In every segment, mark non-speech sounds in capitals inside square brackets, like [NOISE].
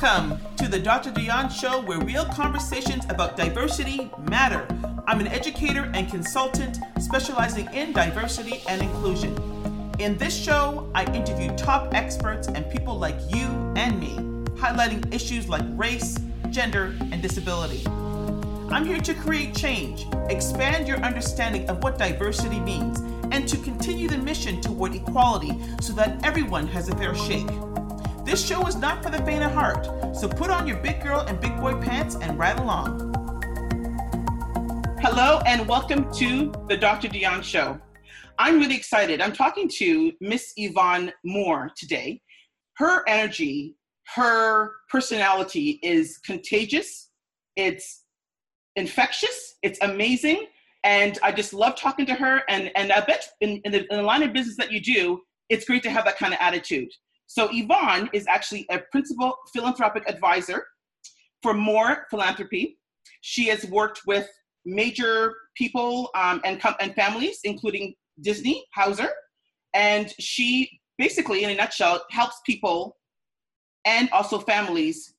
Welcome to the Dr. Dionne Show, where real conversations about diversity matter. I'm an educator and consultant specializing in diversity and inclusion. In this show, I interview top experts and people like you and me, highlighting issues like race, gender, and disability. I'm here to create change, expand your understanding of what diversity means, and to continue the mission toward equality so that everyone has a fair shake. This show is not for the faint of heart, so put on your big girl and big boy pants and ride along. Hello, and welcome to the Dr. Dionne Show. I'm really excited. I'm talking to Miss Yvonne Moore today. Her energy, her personality is contagious, it's infectious, it's amazing, and I just love talking to her. And, and I bet in, in, the, in the line of business that you do, it's great to have that kind of attitude. So Yvonne is actually a principal philanthropic advisor for Moore Philanthropy. She has worked with major people um, and, and families, including Disney, Hauser, and she basically, in a nutshell, helps people and also families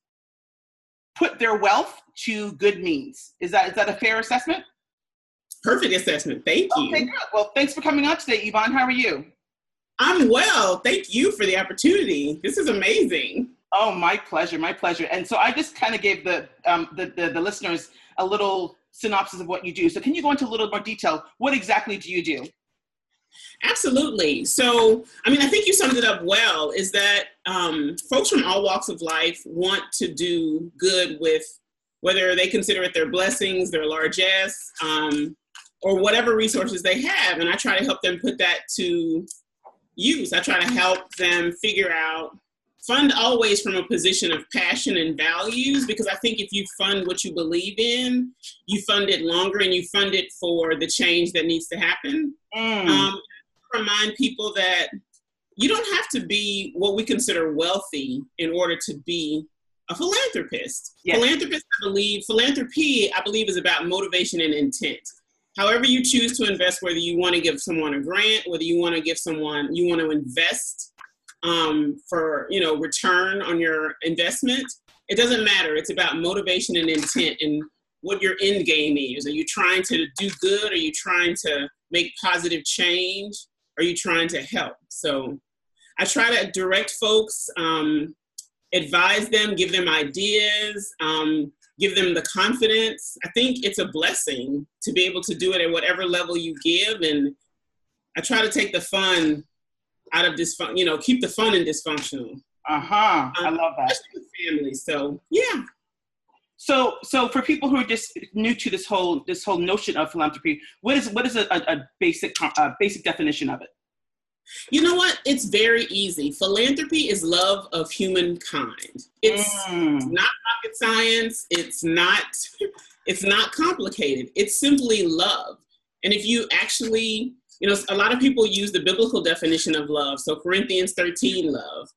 put their wealth to good means. Is that is that a fair assessment? Perfect assessment. Thank you. Okay, good. Well, thanks for coming on today, Yvonne. How are you? I'm well. Thank you for the opportunity. This is amazing. Oh, my pleasure, my pleasure. And so I just kind of gave the, um, the, the, the listeners a little synopsis of what you do. So can you go into a little more detail? What exactly do you do? Absolutely. So, I mean, I think you summed it up well. Is that um, folks from all walks of life want to do good with whether they consider it their blessings, their largesse, um, or whatever resources they have. And I try to help them put that to use. I try to help them figure out, fund always from a position of passion and values, because I think if you fund what you believe in, you fund it longer and you fund it for the change that needs to happen. Mm. Um, remind people that you don't have to be what we consider wealthy in order to be a philanthropist. Yes. Philanthropist, I believe, philanthropy, I believe, is about motivation and intent however you choose to invest, whether you want to give someone a grant, whether you want to give someone, you want to invest um, for, you know, return on your investment, it doesn't matter. It's about motivation and intent and what your end game is. Are you trying to do good? Are you trying to make positive change? Are you trying to help? So I try to direct folks, um, advise them, give them ideas, um, give them the confidence. I think it's a blessing to be able to do it at whatever level you give. And I try to take the fun out of this fun, you know, keep the fun in dysfunctional. Uh huh. Um, I love that. Family. So yeah. So, so for people who are just new to this whole this whole notion of philanthropy, what is what is a, a basic a basic definition of it? You know what? It's very easy. Philanthropy is love of humankind. It's mm. not rocket science. It's not it's not complicated. It's simply love. And if you actually, you know, a lot of people use the biblical definition of love. So Corinthians 13 love.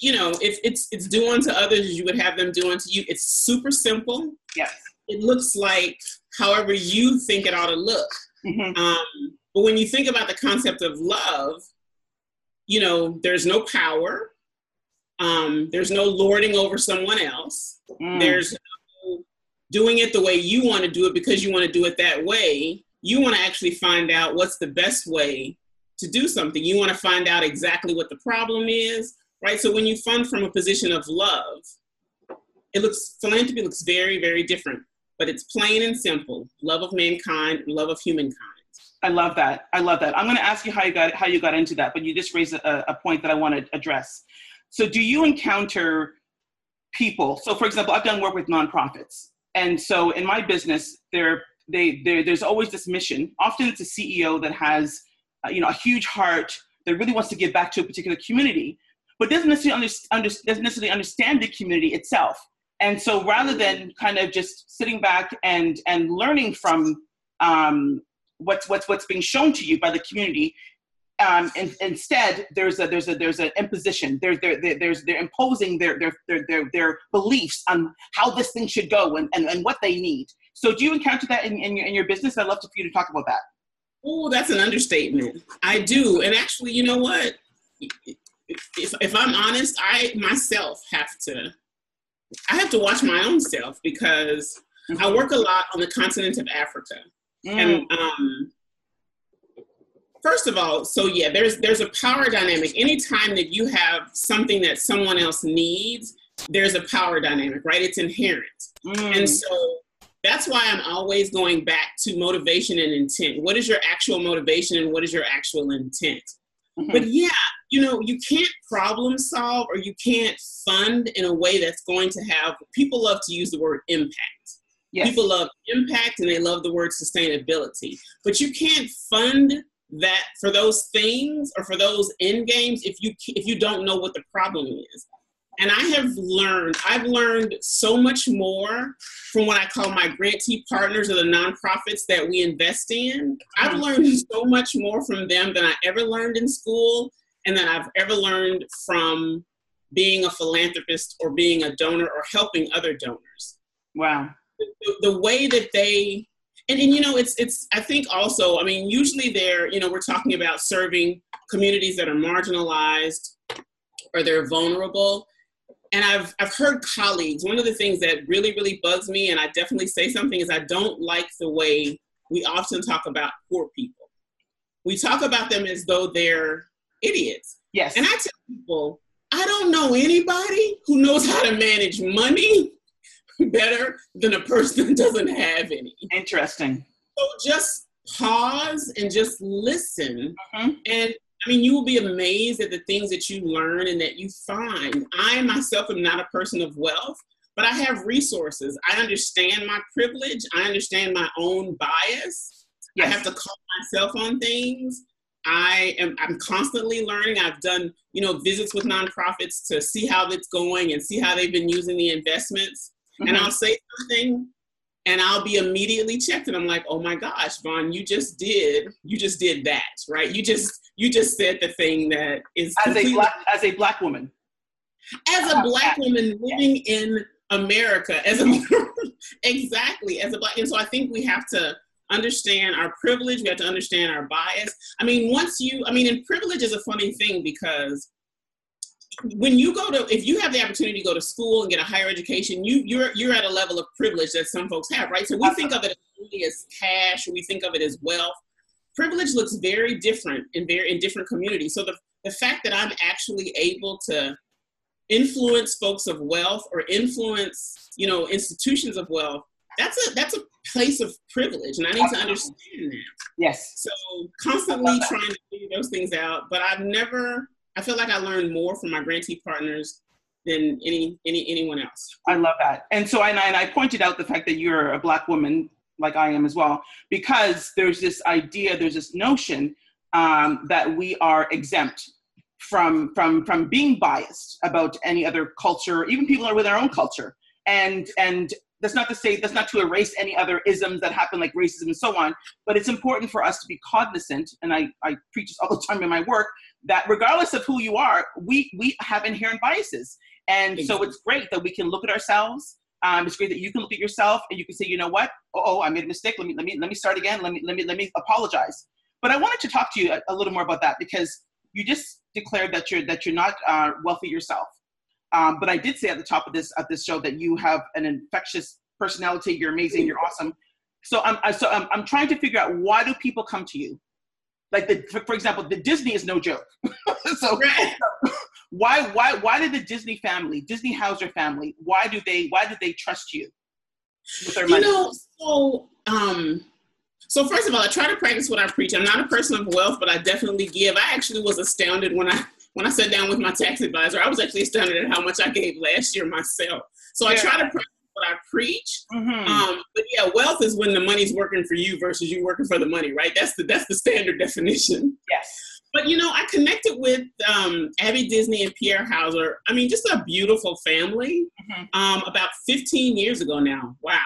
You know, if it's it's do unto others as you would have them do unto you. It's super simple. Yes. It looks like however you think it ought to look. Mm-hmm. Um, but when you think about the concept of love, you know, there's no power. Um, there's no lording over someone else. Mm. There's no doing it the way you want to do it because you want to do it that way. You want to actually find out what's the best way to do something. You want to find out exactly what the problem is, right? So when you fund from a position of love, it looks philanthropy looks very, very different, but it's plain and simple: love of mankind, love of humankind. I love that. I love that. I'm going to ask you how you got how you got into that, but you just raised a, a point that I want to address. So, do you encounter people? So, for example, I've done work with nonprofits, and so in my business, there they there's always this mission. Often, it's a CEO that has uh, you know a huge heart that really wants to give back to a particular community, but doesn't necessarily under, under, doesn't necessarily understand the community itself. And so, rather than kind of just sitting back and and learning from um, what's what's what's being shown to you by the community um, and, instead there's a there's a there's an imposition. There's there, there's they're imposing their, their their their their beliefs on how this thing should go and, and, and what they need. So do you encounter that in, in, your, in your business? I'd love for you to talk about that. Oh that's an understatement. I do. And actually you know what? If, if i'm honest i myself have to I have to watch my own self because mm-hmm. I work a lot on the continent of Africa. Mm. And um, first of all, so yeah, there's there's a power dynamic. Anytime that you have something that someone else needs, there's a power dynamic, right? It's inherent. Mm. And so that's why I'm always going back to motivation and intent. What is your actual motivation and what is your actual intent? Mm-hmm. But yeah, you know, you can't problem solve or you can't fund in a way that's going to have people love to use the word impact. Yes. People love impact and they love the word sustainability. But you can't fund that for those things or for those end games if you if you don't know what the problem is and i have learned i've learned so much more from what i call my grantee partners or the nonprofits that we invest in i've mm-hmm. learned so much more from them than i ever learned in school and than i've ever learned from being a philanthropist or being a donor or helping other donors wow the, the way that they and, and you know it's it's i think also i mean usually they're you know we're talking about serving communities that are marginalized or they're vulnerable. And i've i've heard colleagues one of the things that really really bugs me and i definitely say something is i don't like the way we often talk about poor people. We talk about them as though they're idiots. Yes. And i tell people i don't know anybody who knows how to manage money [LAUGHS] better than a person that doesn't have any. Interesting. So just pause and just listen. Mm-hmm. And I mean, you will be amazed at the things that you learn and that you find. I myself am not a person of wealth, but I have resources. I understand my privilege. I understand my own bias. Yes. I have to call myself on things. I am I'm constantly learning. I've done, you know, visits with nonprofits to see how it's going and see how they've been using the investments mm-hmm. and I'll say something and I'll be immediately checked and I'm like, oh my gosh, Vaughn, you just did, you just did that, right? You just, you just said the thing that is as a black, as a black woman, as a black woman living in America, as a [LAUGHS] exactly as a black, and so I think we have to understand our privilege. We have to understand our bias. I mean, once you, I mean, and privilege is a funny thing because when you go to if you have the opportunity to go to school and get a higher education you you're you're at a level of privilege that some folks have right? So we think of it as cash we think of it as wealth. Privilege looks very different in very in different communities. So the, the fact that i'm actually able to influence folks of wealth or influence you know institutions of wealth that's a that's a place of privilege and i need to understand that. Yes. So constantly trying to figure those things out but i've never I feel like I learned more from my grantee partners than any any anyone else. I love that, and so and I, and I pointed out the fact that you're a black woman, like I am as well, because there's this idea, there's this notion um, that we are exempt from from from being biased about any other culture, even people are with our own culture, and and that's not to say that's not to erase any other isms that happen like racism and so on but it's important for us to be cognizant. And i, I preach this all the time in my work that regardless of who you are we we have inherent biases and so it's great that we can look at ourselves um, it's great that you can look at yourself and you can say you know what oh i made a mistake let me let me let me start again let me let me let me apologize but i wanted to talk to you a, a little more about that because you just declared that you're that you're not uh, wealthy yourself um, but I did say at the top of this at this show that you have an infectious personality. You're amazing. You're awesome. So I'm I, so I'm, I'm trying to figure out why do people come to you? Like the for, for example, the Disney is no joke. [LAUGHS] so [LAUGHS] why why why did the Disney family, Disney Hauser family, why do they why did they trust you? you know, so um so first of all, I try to practice what I preach. I'm not a person of wealth, but I definitely give. I actually was astounded when I when I sat down with my tax advisor, I was actually astounded at how much I gave last year myself. So yeah. I try to practice what I preach. Mm-hmm. Um, but yeah, wealth is when the money's working for you versus you working for the money, right? That's the that's the standard [LAUGHS] definition. Yes. But you know, I connected with um, Abby Disney and Pierre Hauser. I mean, just a beautiful family. Mm-hmm. Um, about 15 years ago now. Wow.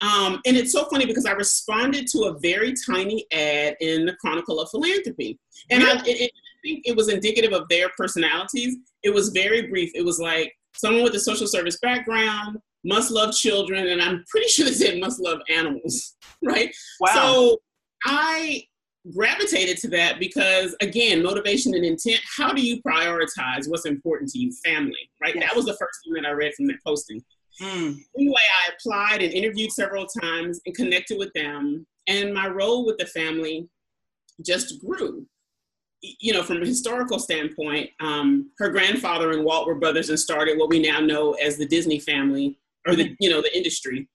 Um, and it's so funny because I responded to a very tiny ad in the Chronicle of Philanthropy, and I, it, think it was indicative of their personalities. It was very brief. It was like someone with a social service background must love children, and I'm pretty [LAUGHS] sure they said must love animals, right? Wow. So I gravitated to that because again motivation and intent how do you prioritize what's important to you family right yes. that was the first thing that i read from that posting mm. anyway i applied and interviewed several times and connected with them and my role with the family just grew you know from a historical standpoint um, her grandfather and walt were brothers and started what we now know as the disney family or the mm-hmm. you know the industry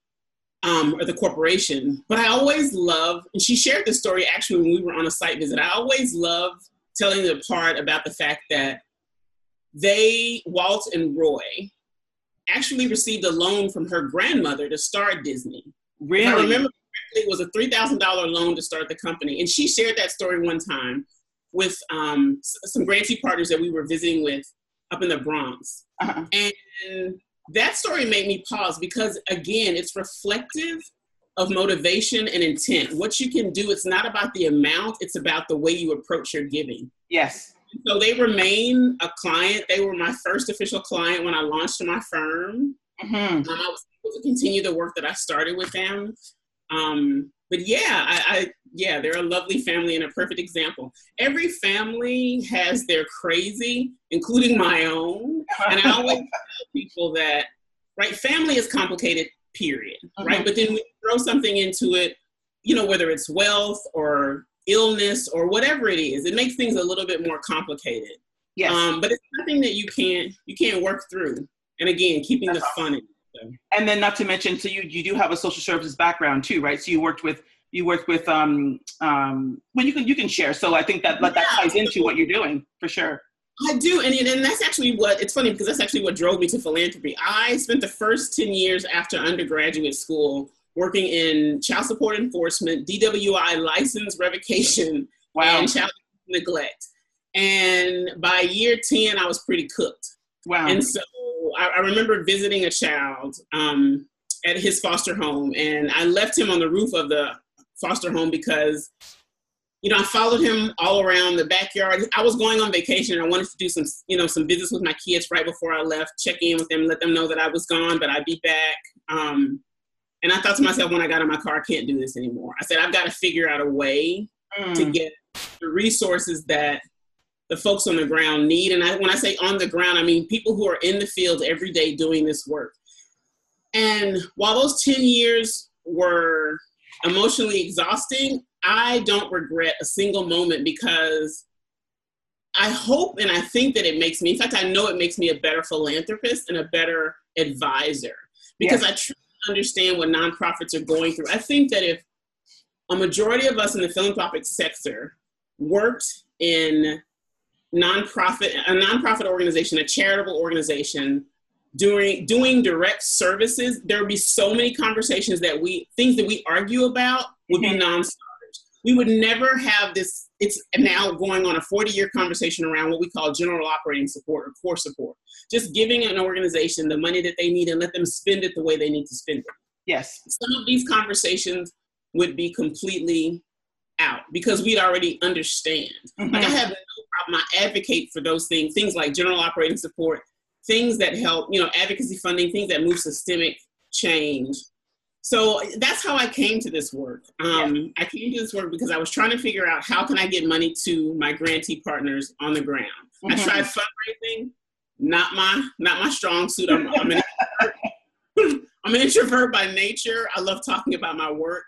um, or the corporation. But I always love, and she shared this story actually when we were on a site visit. I always love telling the part about the fact that they, Walt and Roy, actually received a loan from her grandmother to start Disney. Really? I remember it was a $3,000 loan to start the company. And she shared that story one time with um, some grantee partners that we were visiting with up in the Bronx. Uh-huh. And that story made me pause because again it's reflective of motivation and intent. What you can do it's not about the amount it's about the way you approach your giving. Yes. So they remain a client. They were my first official client when i launched my firm. Mm-hmm. um, i was able to continue the work that i started with them. Um, but yeah I, I yeah they're a lovely family and a perfect example every family has their crazy including my own and I always [LAUGHS] tell people that, right, family is complicated, period, uh-huh. right? But then we throw something into it, you know, whether it's wealth or illness or whatever it is, it makes things a little bit more complicated. Yes. Um, but it's nothing that you can't you can't work through. And again, keeping That's the fun in. And then not to mention, so you you do have a social services background too, right? So you worked with you worked with um um when you can you can share. So I think that yeah. that ties into what you're doing for sure. I do, and, and that's actually what it's funny because that's actually what drove me to philanthropy. I spent the first 10 years after undergraduate school working in child support enforcement, DWI license revocation, wow. and child neglect. And by year 10, I was pretty cooked. Wow. And so I, I remember visiting a child um, at his foster home, and I left him on the roof of the foster home because you know, I followed him all around the backyard. I was going on vacation and I wanted to do some, you know, some visits with my kids right before I left, check in with them, let them know that I was gone, but I'd be back. Um, and I thought to myself when I got in my car, I can't do this anymore. I said, I've got to figure out a way mm. to get the resources that the folks on the ground need. And I, when I say on the ground, I mean people who are in the field every day doing this work. And while those 10 years were emotionally exhausting, I don't regret a single moment because I hope and I think that it makes me, in fact, I know it makes me a better philanthropist and a better advisor because yes. I truly understand what nonprofits are going through. I think that if a majority of us in the philanthropic sector worked in nonprofit, a nonprofit organization, a charitable organization, doing doing direct services, there would be so many conversations that we things that we argue about would mm-hmm. be non starters. we would never have this. It's now going on a 40 year conversation around what we call general operating support or core support. Just giving an organization the money that they need and let them spend it the way they need to spend it. Yes. Some of these conversations would be completely out because we'd already understand. Mm-hmm. Like I have no problem. I advocate for those things, things like general operating support, things that help, you know, advocacy funding, things that move systemic change so that's how I came to this work. Um, yeah. I came to this work because I was trying to figure out how can I get money to my grantee partners on the ground. Mm-hmm. I tried fundraising, not my not my strong suit. I'm, I'm, an [LAUGHS] [LAUGHS] I'm an introvert by nature. I love talking about my work,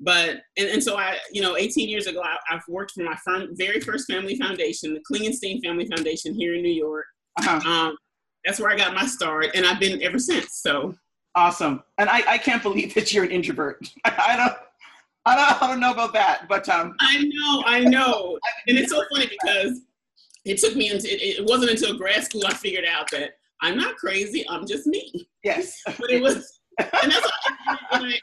but and, and so I, you know, 18 years ago, I, have worked for my firm, very first family foundation, the Klingenstein Family Foundation here in New York. Uh-huh. Um, that's where I got my start, and I've been ever since. So Awesome. And I, I can't believe that you're an introvert. [LAUGHS] I don't I don't, I don't know about that, but um I know, I know. and it's so funny because it took me into it, it wasn't until grad school I figured out that I'm not crazy, I'm just me. Yes. but it was and that's and, I,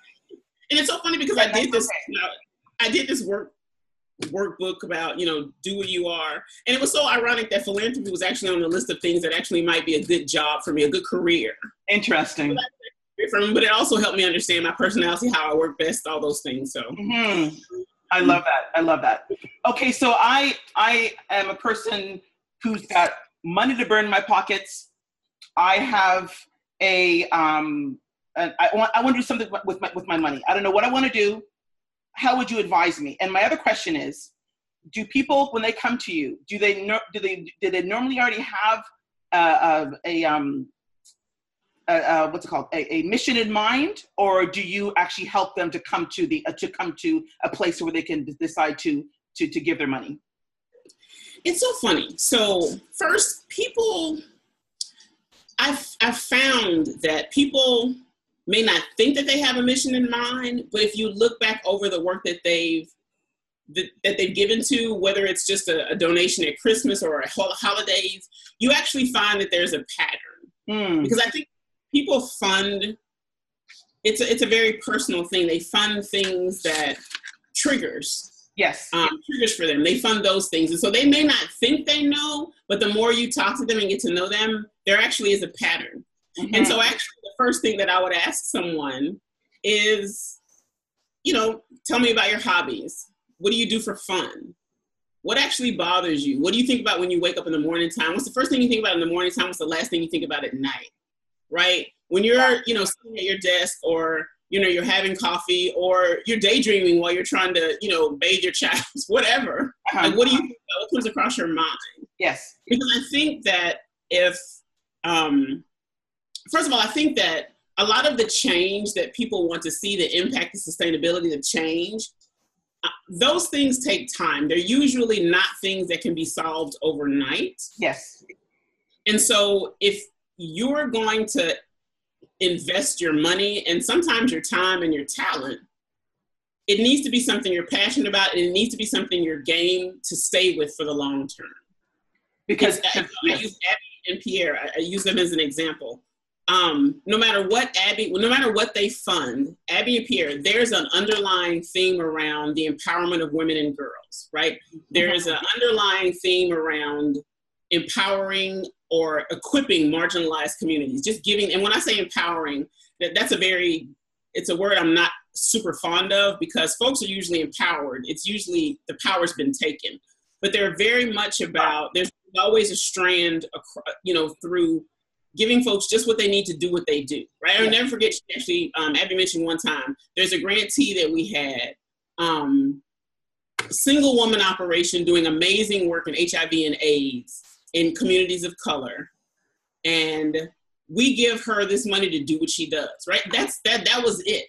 and it's so funny because I did this you know, I did this work workbook about you know do what you are and it was so ironic that philanthropy was actually on the list of things that actually might be a good job for me a good career interesting from but it also helped me understand my personality, how I work best, all those things. So mm-hmm. I love that. I love that. Okay, so I I am a person who's got money to burn in my pockets. I have a um I want I want to do something with my with my money. I don't know what I want to do, how would you advise me? And my other question is, do people when they come to you, do they do they do they normally already have uh, a um uh, what's it called? A, a, mission in mind? Or do you actually help them to come to the uh, to come to a place where they can decide to to to give their money? It's so funny. So first people i've i've found that people may not think that they have a mission in mind but if you look back over the work that they've that, that they've given to whether it's just a, a donation at christmas or holidays you actually find that there's a pattern Mm. Because I think people fund it's a, it's a very personal thing. They fund things that triggers. Yes. Um, triggers for them. They fund those things. And so they may not think they know, but the more you talk to them and get to know them, there actually is a pattern. Mm-hmm. And so actually first thing that I would ask someone is, you know, tell me about your hobbies. What do you do for fun? What actually bothers you? What do you think about when you wake up in the morning time? What's the first thing you think about in the morning time? What's the last thing you think about at night? right? When you're, you know, sitting at your desk or, you know, you're having coffee or you're daydreaming while you're trying to, you know, bathe your [LAUGHS] child, whatever. Uh-huh. Like, what do you think what comes across your mind? Yes. Because I think that if, um, first of all, I think that a lot of the change that people want to see, the impact, the sustainability, the change, uh, those things take time. They're usually not things that can be solved overnight. Yes. And so if you're going to invest your money and sometimes your time and your talent, it needs to be something you're passionate about and it needs to be something you're game to stay with for the long term. Because I, I use Abby and Pierre, I, I, use them as an example. Um, no matter what Abby, no matter what they fund, Abby and Pierre, there's an underlying theme around the empowerment of women and girls, right? There is an underlying theme around empowering or equipping marginalized communities, just giving, and when I say empowering, that, that's a very, it's a word I'm not super fond of because folks are usually empowered. It's usually the power's been taken, but they're very much about, there's always a strand, you know, through giving folks just what they need to do what they do, right? I'll never forget, actually, um, Abby mentioned one time, there's a grantee that we had, um, single woman operation doing amazing work in HIV and AIDS in communities of color. And we give her this money to do what she does right? That's that that was it.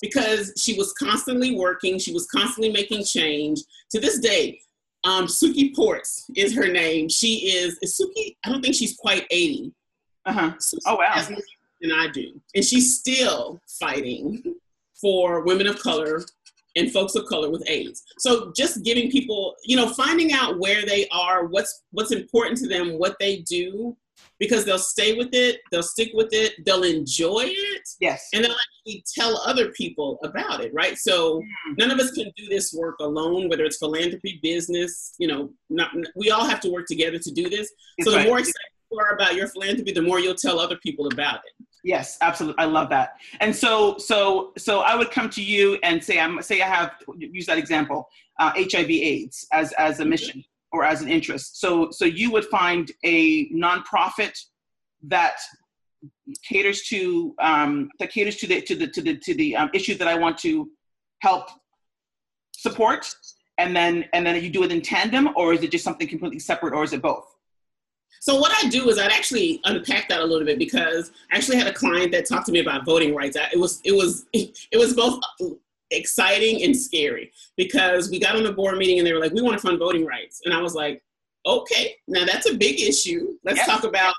Because she was constantly working she was constantly making change. To this day um, suki ports is her name. She is, is suki i don't think she's quite 80 uh-huh oh wow than i do and she's still fighting for women of color and folks of color with AIDS. So just giving people, you know, finding out where they are, what's what's important to them, what they do, because they'll stay with it, they'll stick with it, they'll enjoy it. Yes. And they'll actually tell other people about it, right? So mm. none of us can do this work alone, whether it's philanthropy, business, you know, not, we all have to work together to do this. so the right. more excited you are about your philanthropy, the more you'll tell other people about it. Yes, absolutely. I love that. And so, so, so I would come to you and say, I'm say I have use that example, uh, HIV/AIDS as as a mission or as an interest. So, so you would find a nonprofit that caters to um, that caters to the to the to the to the um, issue that I want to help support, and then and then you do it in tandem, or is it just something completely separate, or is it both? So what I do is I'd actually unpack that a little bit because I actually had a client that talked to me about voting rights. It was it was [LAUGHS] it was both exciting and scary because we got on a board meeting and they were like, "We want to fund voting rights," and I was like, "Okay, now that's a big issue. Let's yep. talk about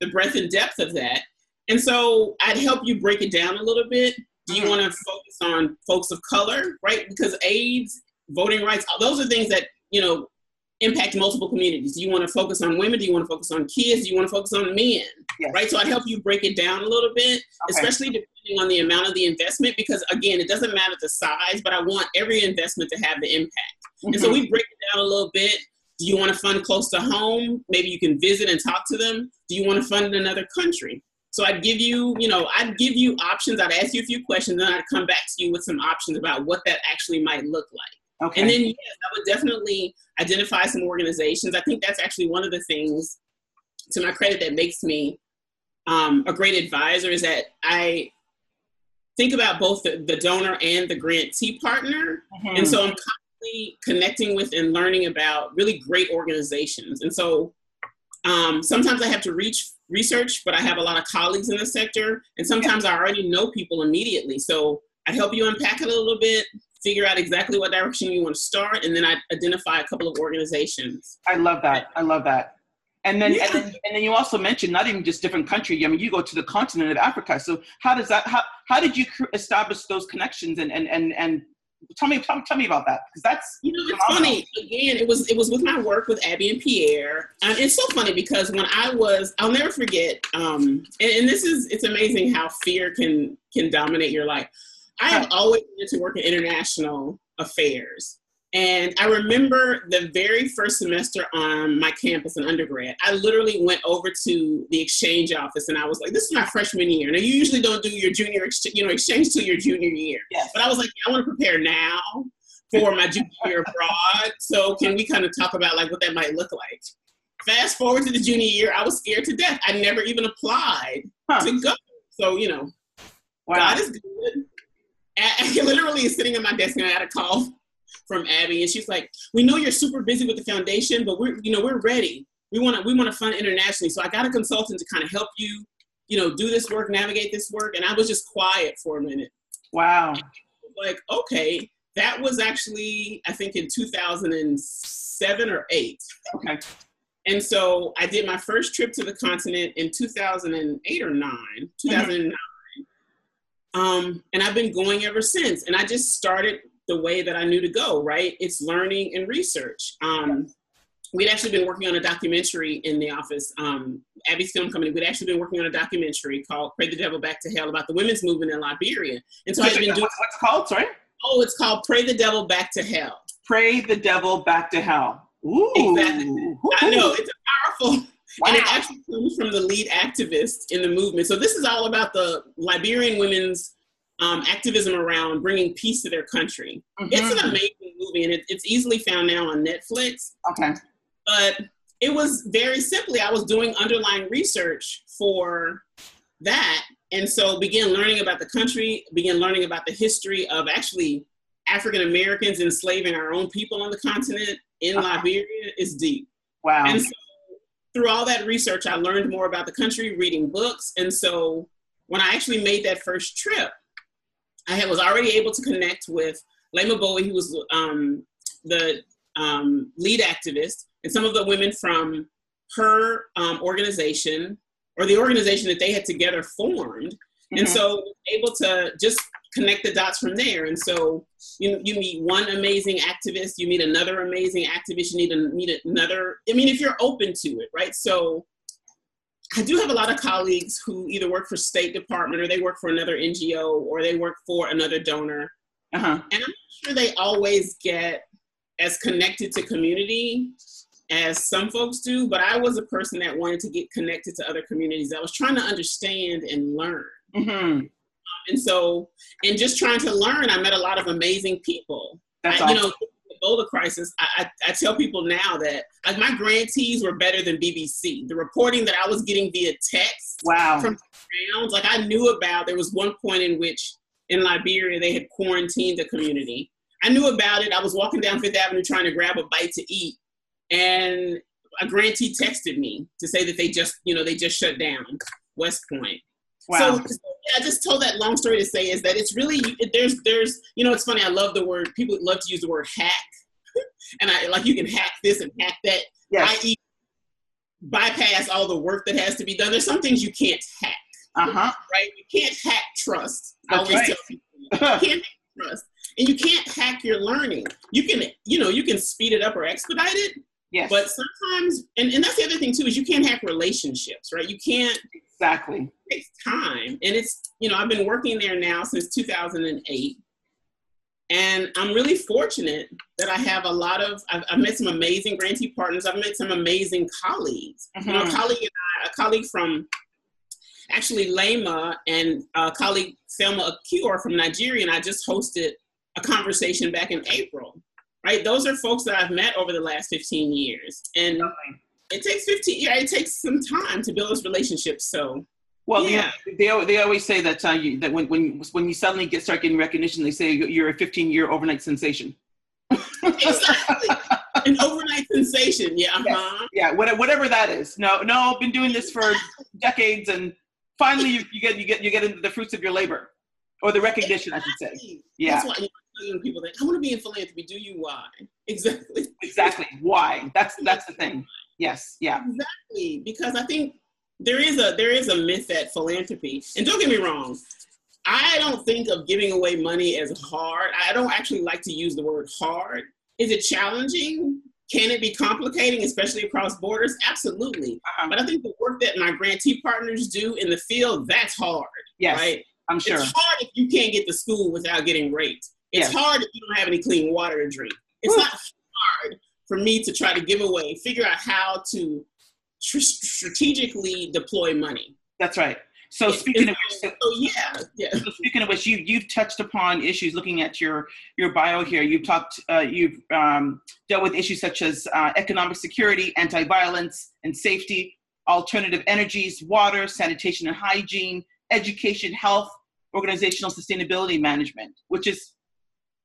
the breadth and depth of that." And so I'd help you break it down a little bit. Do you mm-hmm. want to focus on folks of color, right? Because AIDS, voting rights, those are things that you know impact multiple communities. Do you want to focus on women? Do you want to focus on kids? Do you want to focus on men? Yes. Right. So I'd help you break it down a little bit, okay. especially depending on the amount of the investment, because again, it doesn't matter the size, but I want every investment to have the impact. Mm-hmm. And so mm-hmm. we break it down a little bit. Do you want to fund close to home? Maybe you can visit and talk to them. Do you want to fund in another country? So I'd give you, you know, I'd give you options. I'd ask you a few questions, and I'd come back to you with some options about what that actually might look like. Okay. And then yes, I would definitely identify some organizations. I think that's actually one of the things, to my credit, that makes me um, a great advisor is that I think about both the, the donor and the grantee partner. Mm-hmm. And so I'm constantly connecting with and learning about really great organizations. And so um, sometimes I have to reach research, but I have a lot of colleagues in the sector, and sometimes I already know people immediately. So I help you unpack it a little bit, figure out exactly what direction you want to start, and then I identify a couple of organizations. I love that. I love that. And then, yeah. and then, and then you also mentioned not even just different country. I mean, you go to the continent of Africa. So how does that? How how did you establish those connections and and and and tell me tell, tell me about that because that's you know it's funny again it was it was with my work with abby and pierre and it's so funny because when i was i'll never forget um and, and this is it's amazing how fear can can dominate your life i have always wanted to work in international affairs and I remember the very first semester on my campus in undergrad, I literally went over to the exchange office and I was like, this is my freshman year. Now, you usually don't do your junior, ex- you know, exchange till your junior year. Yes. But I was like, I want to prepare now for my junior year abroad. So can we kind of talk about like what that might look like? Fast forward to the junior year, I was scared to death. I never even applied huh. to go. So, you know, wow. God is good. I, [LAUGHS] literally is sitting at my desk and I had a call from Abby, and she's like, "We know you're super busy with the foundation, but we're you know we're ready. We want to we want to fund internationally. So I got a consultant to kind of help you, you know, do this work, navigate this work." And I was just quiet for a minute. Wow. Like okay, that was actually I think in 2007 or eight. Okay. And so I did my first trip to the continent in 2008 or nine, 2009. Mm-hmm. Um, and I've been going ever since. And I just started the way that I knew to go, right? It's learning and research. Um, we'd actually been working on a documentary in the office, um, Abby's Film Company. We'd actually been working on a documentary called Pray the Devil Back to Hell about the women's movement in Liberia. And so I've been doing. What's called? Sorry? Oh, it's called Pray the Devil Back to Hell. Pray the Devil Back to Hell. Ooh. Exactly. I know, it's a powerful. Wow. And it actually comes from the lead activist in the movement. So this is all about the Liberian women's um, activism around bringing peace to their country. Mm-hmm. It's an amazing movie, and it, it's easily found now on Netflix. Okay. But it was very simply, I was doing underlying research for that, and so began learning about the country, began learning about the history of actually African Americans enslaving our own people on the continent in uh-huh. Liberia is deep. Wow. And so through all that research, I learned more about the country, reading books, and so when I actually made that first trip, I was already able to connect with Leymah Gbowee, who was um, the um, lead activist, and some of the women from her um, organization or the organization that they had together formed. Mm-hmm. And so able to just connect the dots from there. And so you, you meet one amazing activist, you meet another amazing activist, you need to meet another. I mean, if you're open to it, right? So I do have a lot of colleagues who either work for State Department or they work for another NGO or they work for another donor. Uh-huh. And I'm not sure they always get as connected to community as some folks do, but I was a person that wanted to get connected to other communities. I was trying to understand and learn. Mm-hmm. And so, in just trying to learn, I met a lot of amazing people. That's I, awesome. You know, the Ebola crisis, I, I, I, tell people now that like my grantees were better than BBC. The reporting that I was getting via text wow. from ground, like I knew about. There was one point in which in Liberia they had quarantined the community. I knew about it. I was walking down Fifth Avenue trying to grab a bite to eat, and a grantee texted me to say that they just, you know, they just shut down West Point. Wow. So, I just told that long story to say is that it's really there's there's you know it's funny I love the word people love to use the word hack [LAUGHS] and I like you can hack this and hack that yes. i.e. bypass all the work that has to be done there's some things you can't hack uh-huh right you can't hack trust That's I always right. tell people you [LAUGHS] can't hack trust and you can't hack your learning you can you know you can speed it up or expedite it Yes. But sometimes, and, and that's the other thing too, is you can't hack relationships, right? You can't. Exactly. It takes time. And it's, you know, I've been working there now since 2008. And I'm really fortunate that I have a lot of, I've, I've met some amazing grantee partners. I've met some amazing colleagues. Mm-hmm. You know, a mm-hmm. colleague and I, a colleague from actually Leymah and a colleague Thelma Ekiyor from Nigeria, and I just hosted a conversation back in April right? Those are folks that I've met over the last 15 years. And it takes 15, yeah, it takes some time to build those relationships. So Well, yeah. know, they they always say that uh, you, that when when when you suddenly get start getting recognition, they say you're a 15 year overnight sensation. [LAUGHS] exactly. An overnight sensation. Yeah. Uh-huh. Yes. Yeah. Whatever that is. No, no. I've been doing this for decades, and finally you, you get you get you get into the fruits of your labor, or the recognition, exactly. I should say. Yeah. That's why people think I want to be in philanthropy. Do you why? [LAUGHS] Exactly. Exactly. Why? That's that's the thing. Yes. Yeah. Exactly. Because I think there is a there is a myth at philanthropy, and don't get me wrong. I don't think of giving away money as hard. I don't actually like to use the word hard. Is it challenging? Can it be complicating, especially across borders? Absolutely. Uh-huh. But I think the work that my grantee partners do in the field, that's hard. Yes, right? I'm sure. It's hard if you can't get to school without getting raped. It's yes. hard if you don't have any clean water to drink. It's not hard for me to try to give away, figure out how to tr- strategically deploy money. That's right. So speaking of which, so, oh yeah, yeah. So speaking of which, you you've touched upon issues. Looking at your your bio here, you've talked, uh, you've um, dealt with issues such as uh, economic security, anti-violence and safety, alternative energies, water, sanitation and hygiene, education, health, organizational sustainability management, which is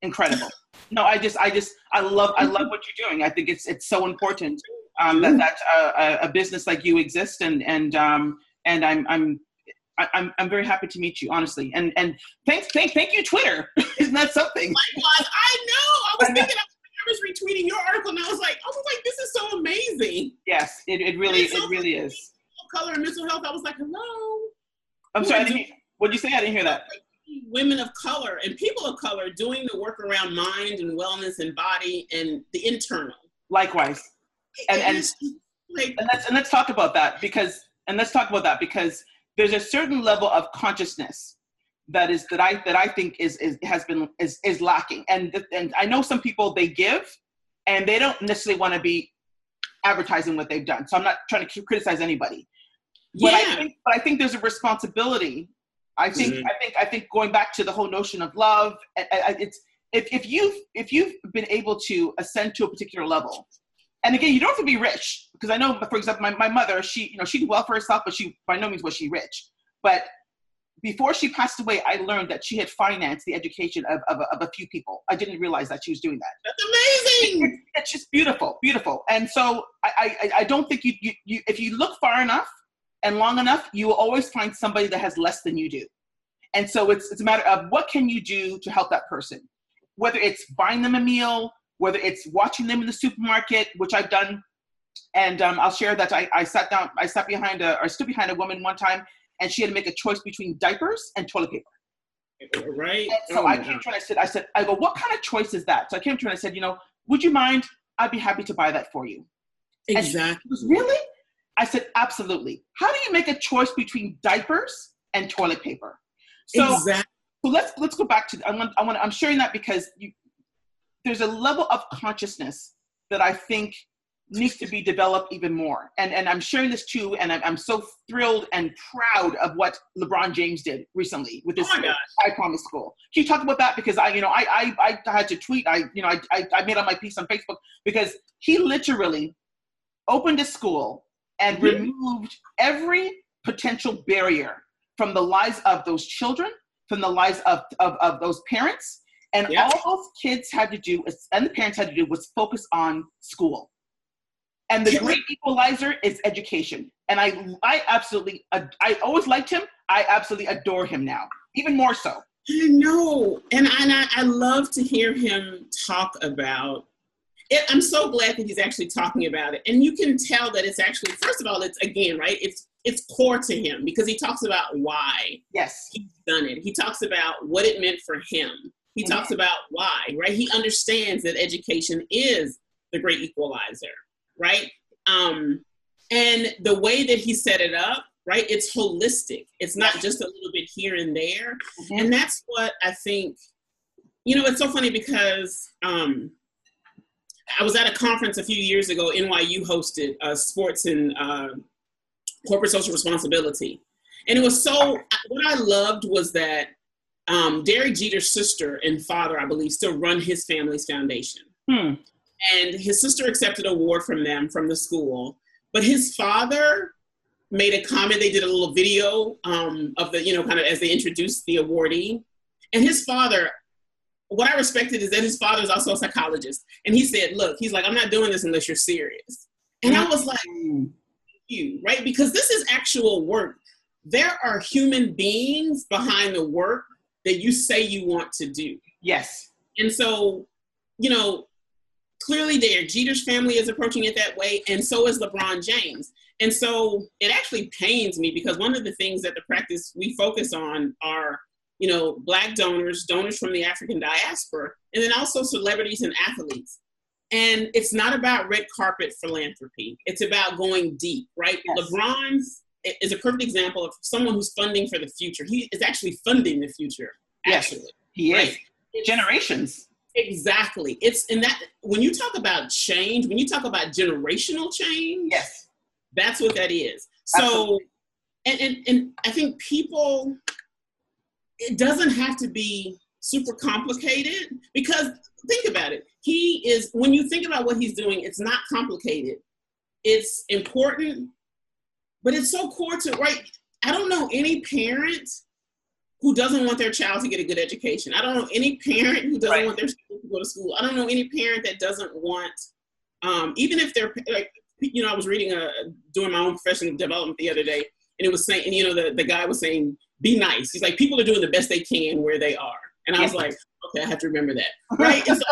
incredible. No, I just, I just, I love, I love what you're doing. I think it's, it's so important um, that that uh, a business like you exists, and and um, and I'm, I'm, I'm, I'm very happy to meet you, honestly. And and thanks, thank, thank you, Twitter. [LAUGHS] Isn't that something? [LAUGHS] Likewise, I know. I was [LAUGHS] thinking. I was retweeting your article, and I was like, I was like, this is so amazing. Yes, it, it really, so it really is. Color and mental health. I was like, hello. I'm sorry. What did you say? I didn't hear that women of color and people of color doing the work around mind and wellness and body and the internal. Likewise. And, and, like, and let's and let's talk about that because and let's talk about that because there's a certain level of consciousness that is that I that I think is, is has been is is lacking. And and I know some people they give and they don't necessarily want to be advertising what they've done. So I'm not trying to criticize anybody. But yeah. I think but I think there's a responsibility I think mm-hmm. I think I think going back to the whole notion of love, it's if, if you've if you've been able to ascend to a particular level, and again, you don't have to be rich because I know, for example, my, my mother, she you know she did well for herself, but she by no means was she rich. But before she passed away, I learned that she had financed the education of, of, of a few people. I didn't realize that she was doing that. That's amazing. It's, it's just beautiful, beautiful. And so I, I, I don't think you, you, you, if you look far enough, and long enough, you will always find somebody that has less than you do. And so it's, it's a matter of what can you do to help that person? Whether it's buying them a meal, whether it's watching them in the supermarket, which I've done. And um, I'll share that I, I sat down, I sat behind a, or stood behind a woman one time and she had to make a choice between diapers and toilet paper. Right. And so oh, I came to her and I said, I said, I go, what kind of choice is that? So I came to her and I said, you know, would you mind? I'd be happy to buy that for you. Exactly. Was, really? I said, absolutely. How do you make a choice between diapers and toilet paper? So, exactly. so let's let's go back to I want I want I'm sharing that because you, there's a level of consciousness that I think needs to be developed even more. And and I'm sharing this too, and I'm, I'm so thrilled and proud of what LeBron James did recently with this oh I Promise School. Can you talk about that? Because I, you know, I I, I had to tweet. I you know I, I I made on my piece on Facebook because he literally opened a school and mm-hmm. removed every potential barrier from the lives of those children, from the lives of, of, of those parents. And yep. all those kids had to do, and the parents had to do, was focus on school. And the great equalizer is education. And I, I absolutely, I always liked him. I absolutely adore him now, even more so. I know, and and I, I love to hear him talk about it, I'm so glad that he's actually talking about it. And you can tell that it's actually, first of all, it's again, right? It's it's core to him because he talks about why yes he's done it. He talks about what it meant for him. He mm-hmm. talks about why, right? He understands that education is the great equalizer, right? Um, and the way that he set it up, right? It's holistic. It's not just a little bit here and there. Mm-hmm. And that's what I think, you know, it's so funny because um, I was at a conference a few years ago. NYU hosted uh, sports and uh, corporate social responsibility, and it was so. What I loved was that um, Derek Jeter's sister and father, I believe, still run his family's foundation. Hmm. And his sister accepted an award from them from the school, but his father made a comment. They did a little video um, of the, you know, kind of as they introduced the awardee. And his father, what I respected is that his father is also a psychologist. And he said, Look, he's like, I'm not doing this unless you're serious. And I was like. You, right? Because this is actual work. There are human beings behind the work that you say you want to do. Yes. And so, you know, clearly there, Jeter's family is approaching it that way, and so is LeBron James. And so it actually pains me because one of the things that the practice we focus on are, you know, black donors, donors from the African diaspora, and then also celebrities and athletes. And it's not about red carpet philanthropy. It's about going deep, right? Yes. LeBron is a perfect example of someone who's funding for the future. He is actually funding the future. Actually, yes, he right? is. Generations. Exactly. It's in that when you talk about change, when you talk about generational change, yes, that's what that is. So, and, and and I think people, it doesn't have to be super complicated because think about it. He is when you think about what he's doing, it's not complicated. It's important, but it's so core to right. I don't know any parent who doesn't want their child to get a good education. I don't know any parent who doesn't right. want their child to go to school. I don't know any parent that doesn't want, um, even if they're like, you know, I was reading a doing my own professional development the other day, and it was saying, and you know, the the guy was saying, be nice. He's like, people are doing the best they can where they are, and I was like, okay, I have to remember that, [LAUGHS] right? and so,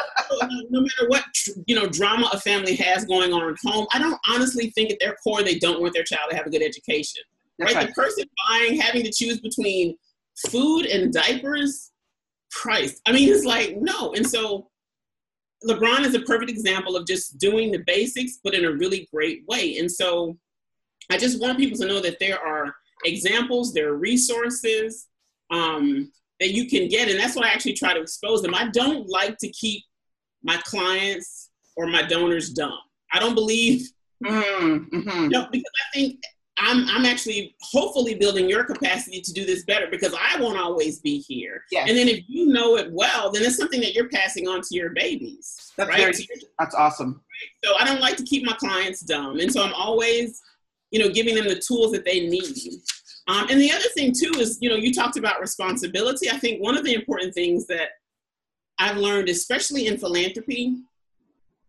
uh, no matter what you know drama a family has going on at home, I don't honestly think at their core they don't want their child to have a good education. Right? right? The person buying, having to choose between food and diapers, Christ. I mean, it's like, no. And so LeBron is a perfect example of just doing the basics, but in a really great way. And so I just want people to know that there are examples, there are resources um, that you can get. And that's what I actually try to expose them. I don't like to keep my clients or my donors dumb. I don't believe, mm-hmm. you know, because I think I'm I'm actually hopefully building your capacity to do this better because I won't always be here. Yes. And then if you know it well, then it's something that you're passing on to your babies. That's right? very, that's awesome. So I don't like to keep my clients dumb, and so I'm always, you know, giving them the tools that they need. Um, and the other thing too is, you know, you talked about responsibility. I think one of the important things that I've learned, especially in philanthropy,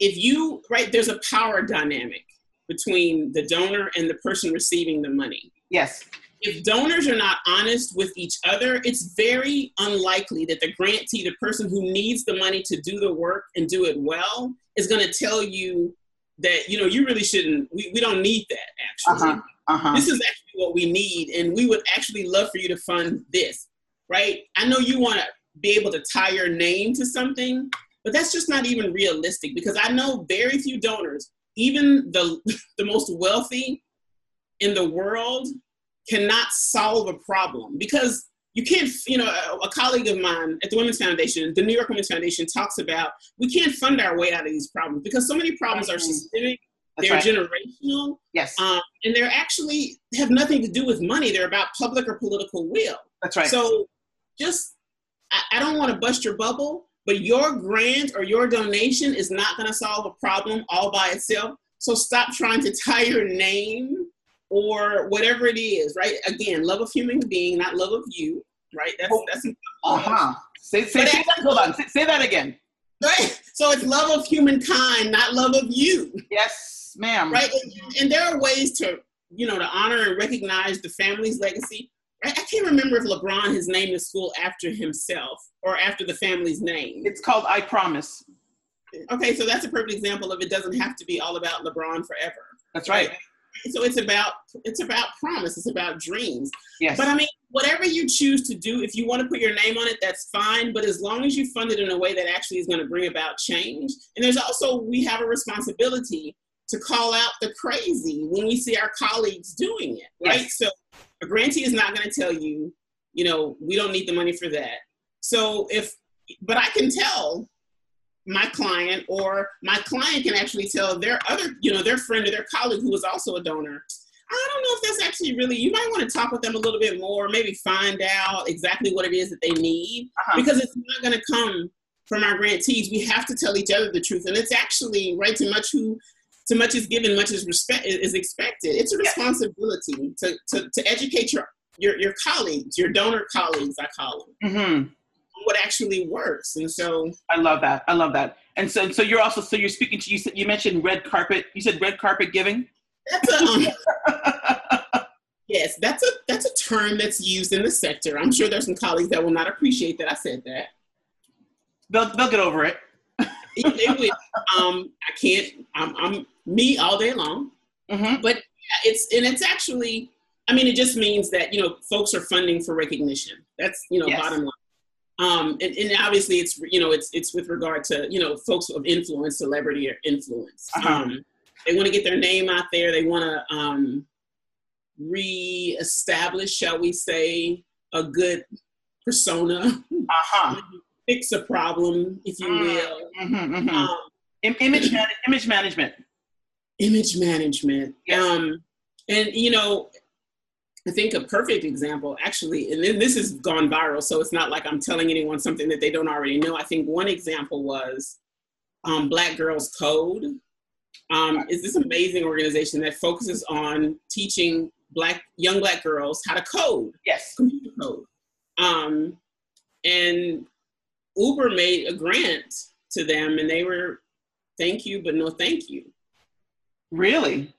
if you right, there's a power dynamic between the donor and the person receiving the money. Yes. If donors are not honest with each other, it's very unlikely that the grantee, the person who needs the money to do the work and do it well, is going to tell you that, you know, you really shouldn't, we, we don't need that actually. Uh-huh. Uh-huh. This is actually what we need, and we would actually love for you to fund this, right? I know you want to be able to tie your name to something, but that's just not even realistic because I know very few donors even the, [LAUGHS] the most wealthy in the world cannot solve a problem because you can't, you know, a, a, colleague of mine at the Women's Foundation, the New York Women's Foundation talks about we can't fund our way out of these problems because so many problems are systemic, That's they're right. generational, yes, um, and they're actually have nothing to do with money. They're about public or political will. That's right. So just, I, I don't want to bust your bubble, but your grant or your donation is not going to solve a problem all by itself. So stop trying to tie your name or whatever it is, right? Again, love of human being, not love of you, right? That's oh, that's uh huh. Say, say, say that, hold on. Say, say that again. Right. So it's love of humankind, not love of you. Yes, ma'am. Right. And, and there are ways to, you know, to honor and recognize the family's legacy. I can't remember if LeBron has named the school after himself or after the family's name. It's called I Promise. Okay, so that's a perfect example of it doesn't have to be all about LeBron forever. That's right. So it's about it's about promise. It's about dreams. Yes. But I mean, whatever you choose to do, if you want to put your name on it, that's fine. But as long as you fund it in a way that actually is going to bring about change, and there's also we have a responsibility to call out the crazy when we see our colleagues doing it, right? Yes. So a grantee is not going to tell you, you know, we don't need the money for that. So if, but I can tell my client or my client can actually tell their other, you know, their friend or their colleague who is also a donor. I don't know if that's actually really, you might want to talk with them a little bit more, maybe find out exactly what it is that they need uh-huh. because it's not going to come from our grantees. We have to tell each other the truth. And it's actually, right, to much who to much is given, much is respect is expected. It's a responsibility to, to, to educate your, your your colleagues, your donor colleagues, I call them, mm-hmm. what actually works. And so I love that. I love that. And so so you're also so you're speaking to you said you mentioned red carpet. You said red carpet giving. That's a, um, [LAUGHS] yes, that's a that's a term that's used in the sector. I'm sure there's some colleagues that will not appreciate that I said that. They'll they'll get over it. they will. Um, I can't. I'm, I'm me all day long. Mm-hmm. But it's and it's actually. I mean, it just means that you know folks are funding for recognition. That's you know yes. bottom line. Um, and, and, obviously it's you know it's it's with regard to you know folks of influence, celebrity or influence. Uh-huh. Um, they want to get their name out there. They want to um, reestablish, shall we say, a good persona. Uh-huh. [LAUGHS] Fix a problem, if you mm-hmm. will. Mm-hmm, mm-hmm. Um, image man- image management. Image management. Yes. Um, and you know, I think a perfect example, actually, and then this has gone viral, so it's not like I'm telling anyone something that they don't already know. I think one example was um, Black Girls Code. Um, is this amazing organization that focuses on teaching black young black girls how to code? Yes, computer code. Um, and Uber made a grant to them, and they were thank you, but no thank you. Really?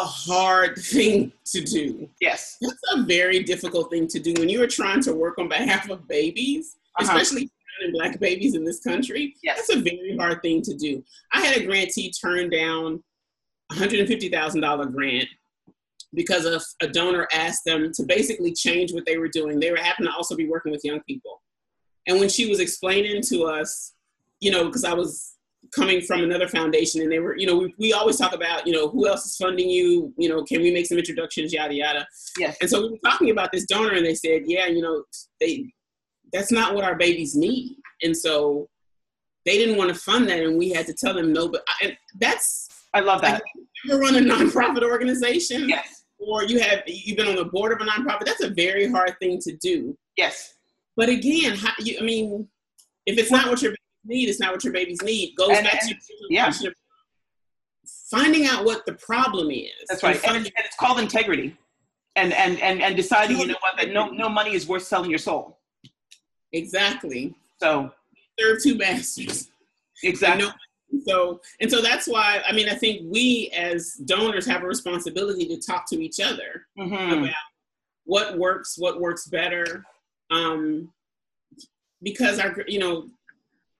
A hard thing to do. Yes. That's a very difficult thing to do when you are trying to work on behalf of babies, uh-huh. especially black babies in this country. Yes. That's a very hard thing to do. I had a grantee turn down a $150,000 grant because of a donor asked them to basically change what they were doing. They were happened to also be working with young people. And when she was explaining to us, you know, because I was coming from another foundation and they were, you know, we, we always talk about, you know, who else is funding you? You know, can we make some introductions, yada, yada. Yes. And so we were talking about this donor and they said, yeah, you know, they, that's not what our babies need. And so they didn't want to fund that. And we had to tell them no, but I, that's, I love that. Like, you run a nonprofit organization? Yes. Or you have, you've been on the board of a nonprofit. That's a very hard thing to do. Yes but again, how, you, I mean, if it's not what your babies need, it's not what your babies need. Goes and, back and, to yeah. finding out what the problem is. That's right, and, and, it's called integrity, and and and and deciding, you know what, that no no money is worth selling your soul. Exactly. So serve two masters. Exactly. so and so that's why I mean I think we as donors have a responsibility to talk to each other mm-hmm. about what works, what works better, um, because our you know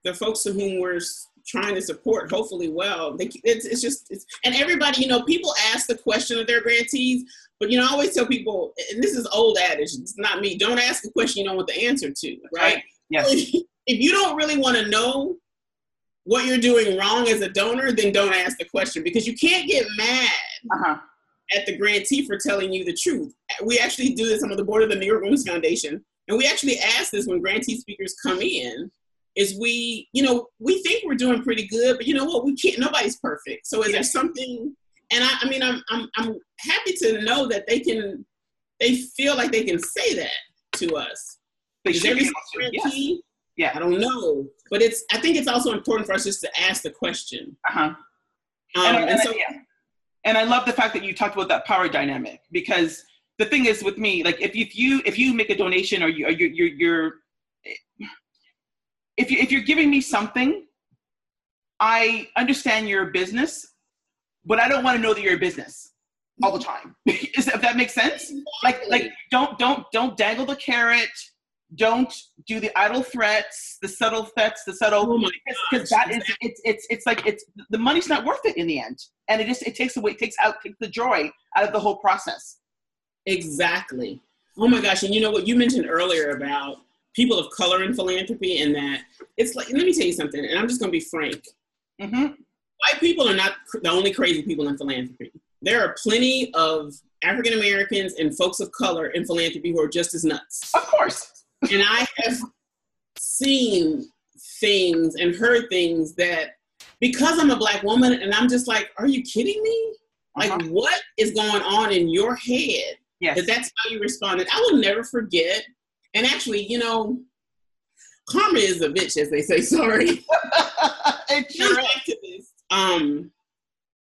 the folks to whom we're trying to support hopefully well they, it's, it's just it's, and everybody you know people ask the question of their grantees but you know i always tell people and this is old adage it's not me don't ask a question you don't want the answer to right, right. yes. [LAUGHS] if you don't really want to know what you're doing wrong as a donor then don't ask the question because you can't get mad uh-huh. at the grantee for telling you the truth we actually do this i'm on the board of the new york women's foundation and we actually ask this when grantee speakers come in, is we, you know, we think we're doing pretty good, but you know what, we can't, nobody's perfect. So is yeah. there something, and I, I mean, I'm, I'm, I'm happy to know that they can, they feel like they can say that to us. They is there yes. Yeah. I don't know, but it's, I think it's also important for us just to ask the question. Uh-huh. Um, and, and, and so, yeah. and I love the fact that you talked about that power dynamic because the thing is with me, like if, if you if you make a donation or you or you're, you're, you're if you if you're giving me something, I understand your business, but I don't want to know that you're a business all the mm-hmm. time. [LAUGHS] is if that makes sense? Like like don't don't don't dangle the carrot. Don't do the idle threats, the subtle threats, the subtle oh because that is it's it's it's like it's the money's not worth it in the end, and it just it takes away it takes out takes the joy out of the whole process. Exactly. Oh my gosh. And you know what you mentioned earlier about people of color in philanthropy and that it's like, let me tell you something, and I'm just going to be frank. Mm-hmm. White people are not the only crazy people in philanthropy. There are plenty of African Americans and folks of color in philanthropy who are just as nuts. Of course. and I have seen things and heard things that because I'm a black woman and I'm just like, are you kidding me? Like, uh-huh. what is going on in your head Yes. That that's how you responded. I will never forget. And actually, you know, karma is a bitch, as they say. [LAUGHS] Sorry. [LAUGHS] it's true. activist. Um,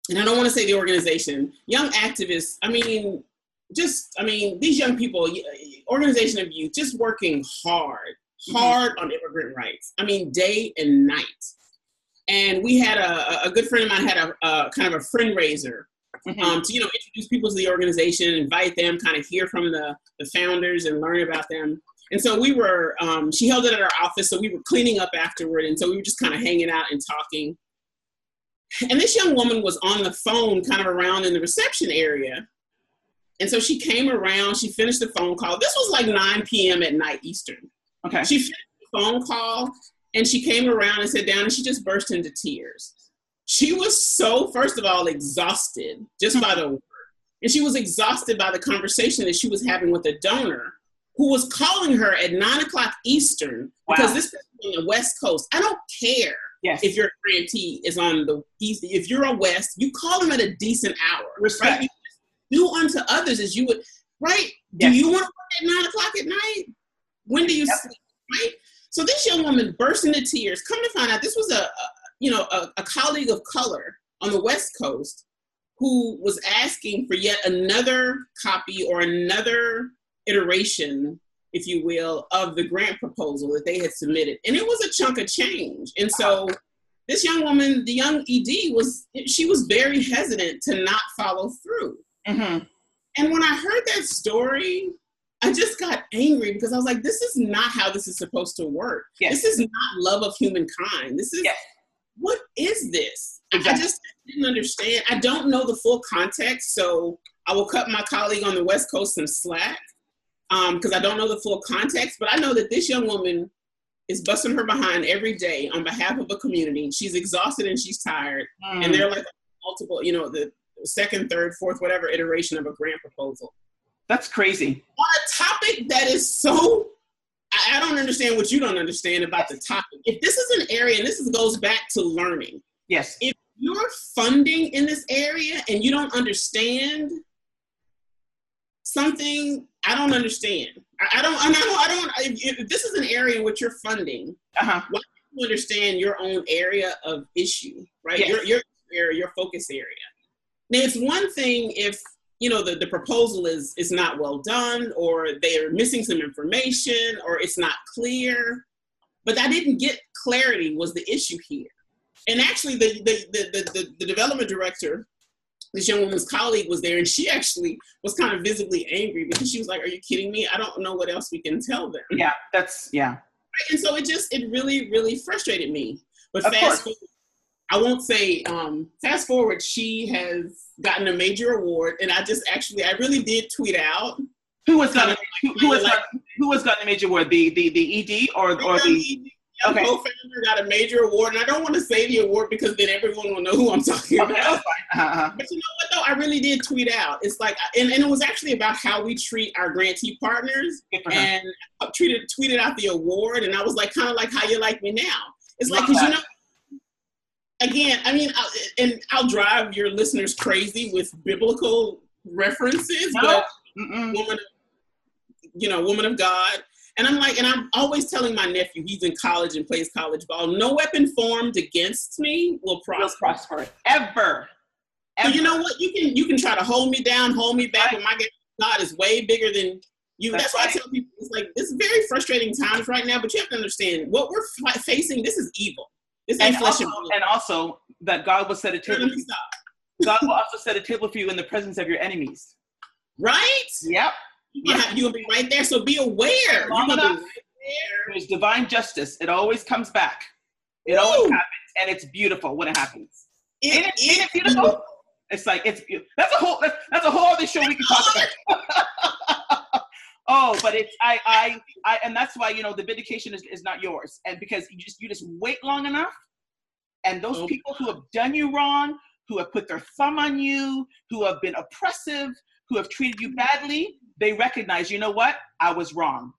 and I don't want to say the organization, young activists, I mean, just, I mean, these young people, organization of youth, just working hard, mm-hmm. hard mm-hmm. on immigrant rights. I mean, day and night. And we had a, a good friend of mine had a, a kind of a friend raiser mm-hmm. um, to, you know, introduce people to the organization, invite them, kind of hear from the, the founders and learn about them. And so we were, um, she held it at our office, so we were cleaning up afterward. And so we were just kind of hanging out and talking. And this young woman was on the phone, kind of around in the reception area. And so she came around, she finished the phone call. This was like 9 p.m. at night Eastern. Okay. She finished the phone call and she came around and sat down and she just burst into tears. She was so, first of all, exhausted just by the word. And she was exhausted by the conversation that she was having with a donor who was calling her at nine o'clock Eastern wow. because this is on the West Coast. I don't care yes. if your grantee is on the East. If you're a West, you call them at a decent hour. Respect. Right? do unto others as you would, right? Yes. Do you want to work at nine o'clock at night? When do you yep. sleep, right? So this young woman burst into tears. Come to find out, this was a you know a, a colleague of color on the West Coast who was asking for yet another copy or another iteration, if you will, of the grant proposal that they had submitted. And it was a chunk of change. And so this young woman, the young ED, was she was very hesitant to not follow through. Mm-hmm. And when I heard that story, I just got angry because I was like, this is not how this is supposed to work. Yes. This is not love of humankind. This is yes. What is this? Exactly. I just didn't understand. I don't know the full context, so I will cut my colleague on the West Coast some slack because um, I don't know the full context. But I know that this young woman is busting her behind every day on behalf of a community. She's exhausted and she's tired, mm. and they're like multiple. You know, the second, third, fourth, whatever iteration of a grant proposal. That's crazy. On a topic that is so, I, don't understand what you don't understand about the topic. If this is an area, and this is, goes back to learning. Yes. If you're funding in this area and you don't understand something, I don't understand. I, I don't, I don't, I don't, if, if, this is an area in which you're funding, uh-huh. why don't you understand your own area of issue, right? Yes. Your, your area, your focus area. Now, it's one thing if you know the, the proposal is is not well done, or they are missing some information, or it's not clear. But I didn't get clarity was the issue here. And actually, the the the, the, the development director, this young woman's colleague, was there, and she actually was kind of visibly angry because she was like, "Are you kidding me? I don't know what else we can tell them." Yeah, that's yeah. And so it just it really really frustrated me. But of fast forward, I won't say um, fast forward. She has gotten a major award, and I just actually I really did tweet out. Who was gotten who, who was like, who was gotten a major award? The the the ED or or the Young okay. co-founder got a major award, and I don't want to say the award because then everyone will know who I'm talking about. Uh-huh. But you know what though, I really did tweet out. It's like, and, and it was actually about how we treat our grantee partners, and I tweeted tweeted out the award, and I was like, kind of like how you like me now. It's Love like because you know again, I mean, I'll, and I'll drive your listeners crazy with biblical references, no. but Mm-mm. woman, you know, woman of God. And I'm like, and I'm always telling my nephew, he's in college and plays college ball. No weapon formed against me will prosper. Will prosper ever. ever. So you know what? You can you can try to hold me down, hold me back, right. but my God is way bigger than you. That's, That's why right. I tell people it's like this is very frustrating times right now. But you have to understand what we're facing. This is evil. This and also, and also that God will set a table. God will also set a table for you in the presence of your enemies. Right? Yep. You're yep. gonna be right there. So be aware. Long enough, right There's divine justice. It always comes back. It Woo. always happens, and it's beautiful when it happens. It, ain't, it, ain't it beautiful? beautiful? It's like it's that's a whole that's, that's a whole other show we can talk about. [LAUGHS] oh, but it's I I I and that's why you know the vindication is, is not yours, and because you just you just wait long enough, and those okay. people who have done you wrong, who have put their thumb on you, who have been oppressive, who have treated you badly, they recognize, you know what, I was wrong.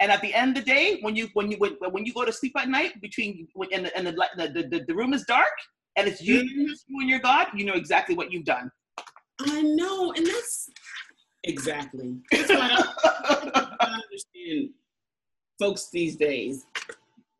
And at the end of the day, when you when you when, when you go to sleep at night, between and the and the, the, the, the room is dark and it's you, mm-hmm. you and your God, you know exactly what you've done. I know, and that's exactly. [LAUGHS] That's why I don't, understand folks these days.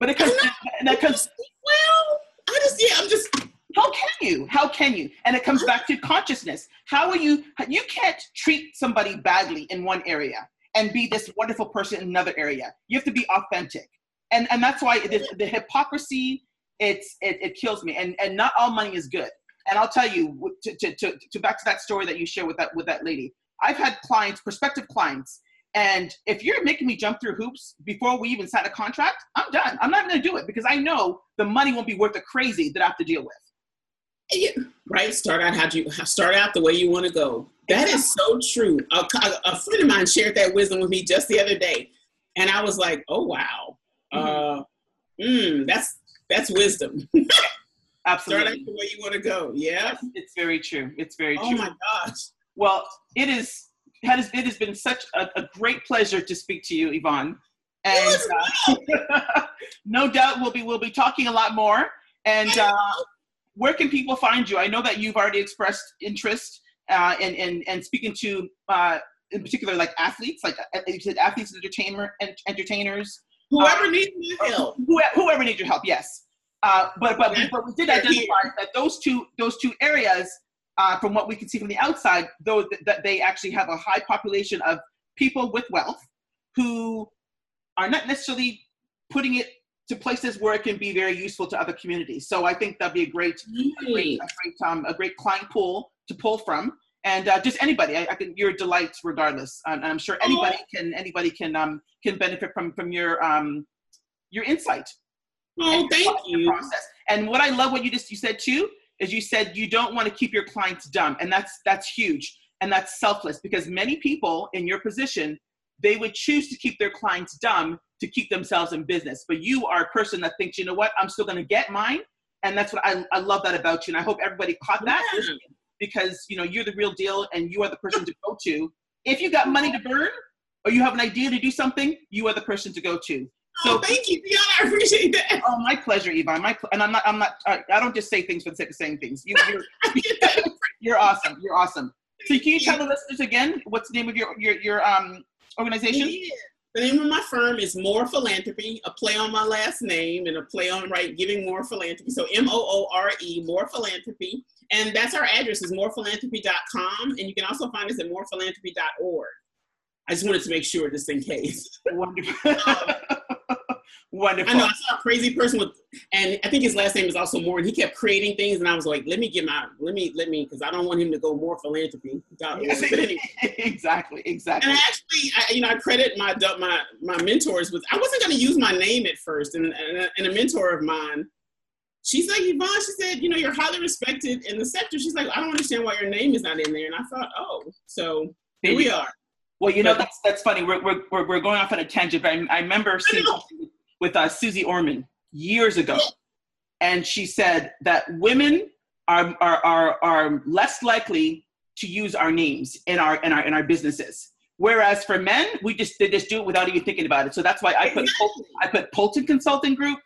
But it comes, and, that comes. Well, I just yeah, I'm just How can you? How can you? And it comes back to consciousness. How are you? You can't treat somebody badly in one area and be this wonderful person in another area. You have to be authentic, and and that's why is, the hypocrisy. It's it, it kills me, and and not all money is good. And I'll tell you to, to, to, to back to that story that you share with that with that lady. I've had clients, prospective clients, and if you're making me jump through hoops before we even sign a contract, I'm done. I'm not going to do it because I know the money won't be worth the crazy that I have to deal with. Yeah, right. Start out how you start out the way you want to go. That is so true. A, a, friend of mine shared that wisdom with me just the other day, and I was like, "Oh wow, mm-hmm. uh, mm, that's that's wisdom." Absolutely. [LAUGHS] Start out the way you want to go. Yeah, it's very true. It's very oh true. Oh my gosh. Well, it is. It has, it has been such a, a great pleasure to speak to you, Yvonne. And uh, [LAUGHS] no doubt we'll be we'll be talking a lot more. And uh, where can people find you? I know that you've already expressed interest uh, in, in, in speaking to, uh, in particular, like athletes, like uh, you said, athletes, entertainer, entertainers. Whoever uh, needs your help. Whoever needs your help, yes. Uh, but but, we, but we did identify that those two those two areas, uh, from what we can see from the outside, though that they actually have a high population of people with wealth who are not necessarily putting it to places where it can be very useful to other communities. So I think that'd be a great, a great, a great, um, a great client pool to pull from, and uh, just anybody. I, I think you're a delight, regardless. And I'm sure anybody oh. can anybody can um, can benefit from from your um, your insight. Oh, thank you. Process. And what I love what you just you said too is you said you don't want to keep your clients dumb, and that's that's huge and that's selfless because many people in your position they would choose to keep their clients dumb to keep themselves in business. But you are a person that thinks, you know what, I'm still going to get mine. And that's what I, I love that about you. And I hope everybody caught that yeah. because, you know, you're the real deal and you are the person to go to. If you got money to burn or you have an idea to do something, you are the person to go to. So oh, thank you, Dionne. I appreciate that. Oh, my pleasure, Yvonne. My and I'm not. I'm not. I, I don't just say things for the sake of saying things. You, are you're, [LAUGHS] you're awesome. You're awesome. So can you tell the listeners again what's the name of your your your um organization? Yeah. The name of my firm is Moore Philanthropy, a play on my last name and a play on right giving more philanthropy. So M O O R E, Moore Philanthropy. And that's our address is moorephilanthropy.com. And you can also find us at moorephilanthropy.org. I just wanted to make sure just in case. Wonderful. [LAUGHS] Wonderful. I know I saw a crazy person with, and I think his last name is also Moore, and he kept creating things, and I was like, let me get my, let me, let me, because I don't want him to go more philanthropy. [LAUGHS] Yes, anyway. exactly, exactly. And I actually, I, you know, I credit my my my mentors with. I wasn't going to use my name at first, and, and, and a mentor of mine, she's like, Yvonne, she said, you know, you're highly respected in the sector. She's like, I don't understand why your name is not in there, and I thought, oh, so here we are. Well, you know, that's that's funny. We're, we're, we're going off on a tangent, but I, I remember seeing with uh, Susie Orman years ago, and she said that women are, are, are, are less likely to use our names in our, in our, in our businesses. Whereas for men, we just they just do it without even thinking about it. So that's why I put. I put Polton Consulting Group,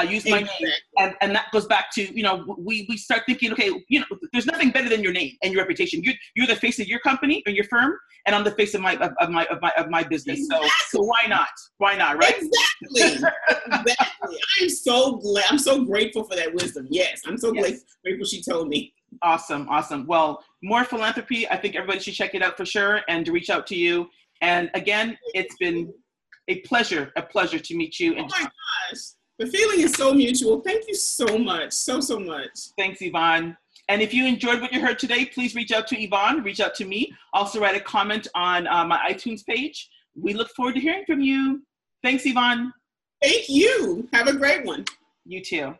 I use my exactly. name, and, and that goes back to you know we we start thinking okay you know there's nothing better than your name and your reputation. You're you're the face of your company or your firm, and I'm the face of my of, of my of my of my business. Exactly. So so why not? Why not? Right? Exactly. exactly. [LAUGHS] I'm so glad. I'm so grateful for that wisdom. Yes, I'm so yes. grateful she told me. Awesome, awesome. Well, Moore philanthropy. I think everybody should check it out for sure and to reach out to you. And again, it's been a pleasure, a pleasure to meet you. And oh my gosh. The feeling is so mutual. Thank you so much. So, so much. Thanks, Yvonne. And if you enjoyed what you heard today, please reach out to Yvonne, reach out to me. Also, write a comment on uh, my iTunes page. We look forward to hearing from you. Thanks, Yvonne. Thank you. Have a great one. You too.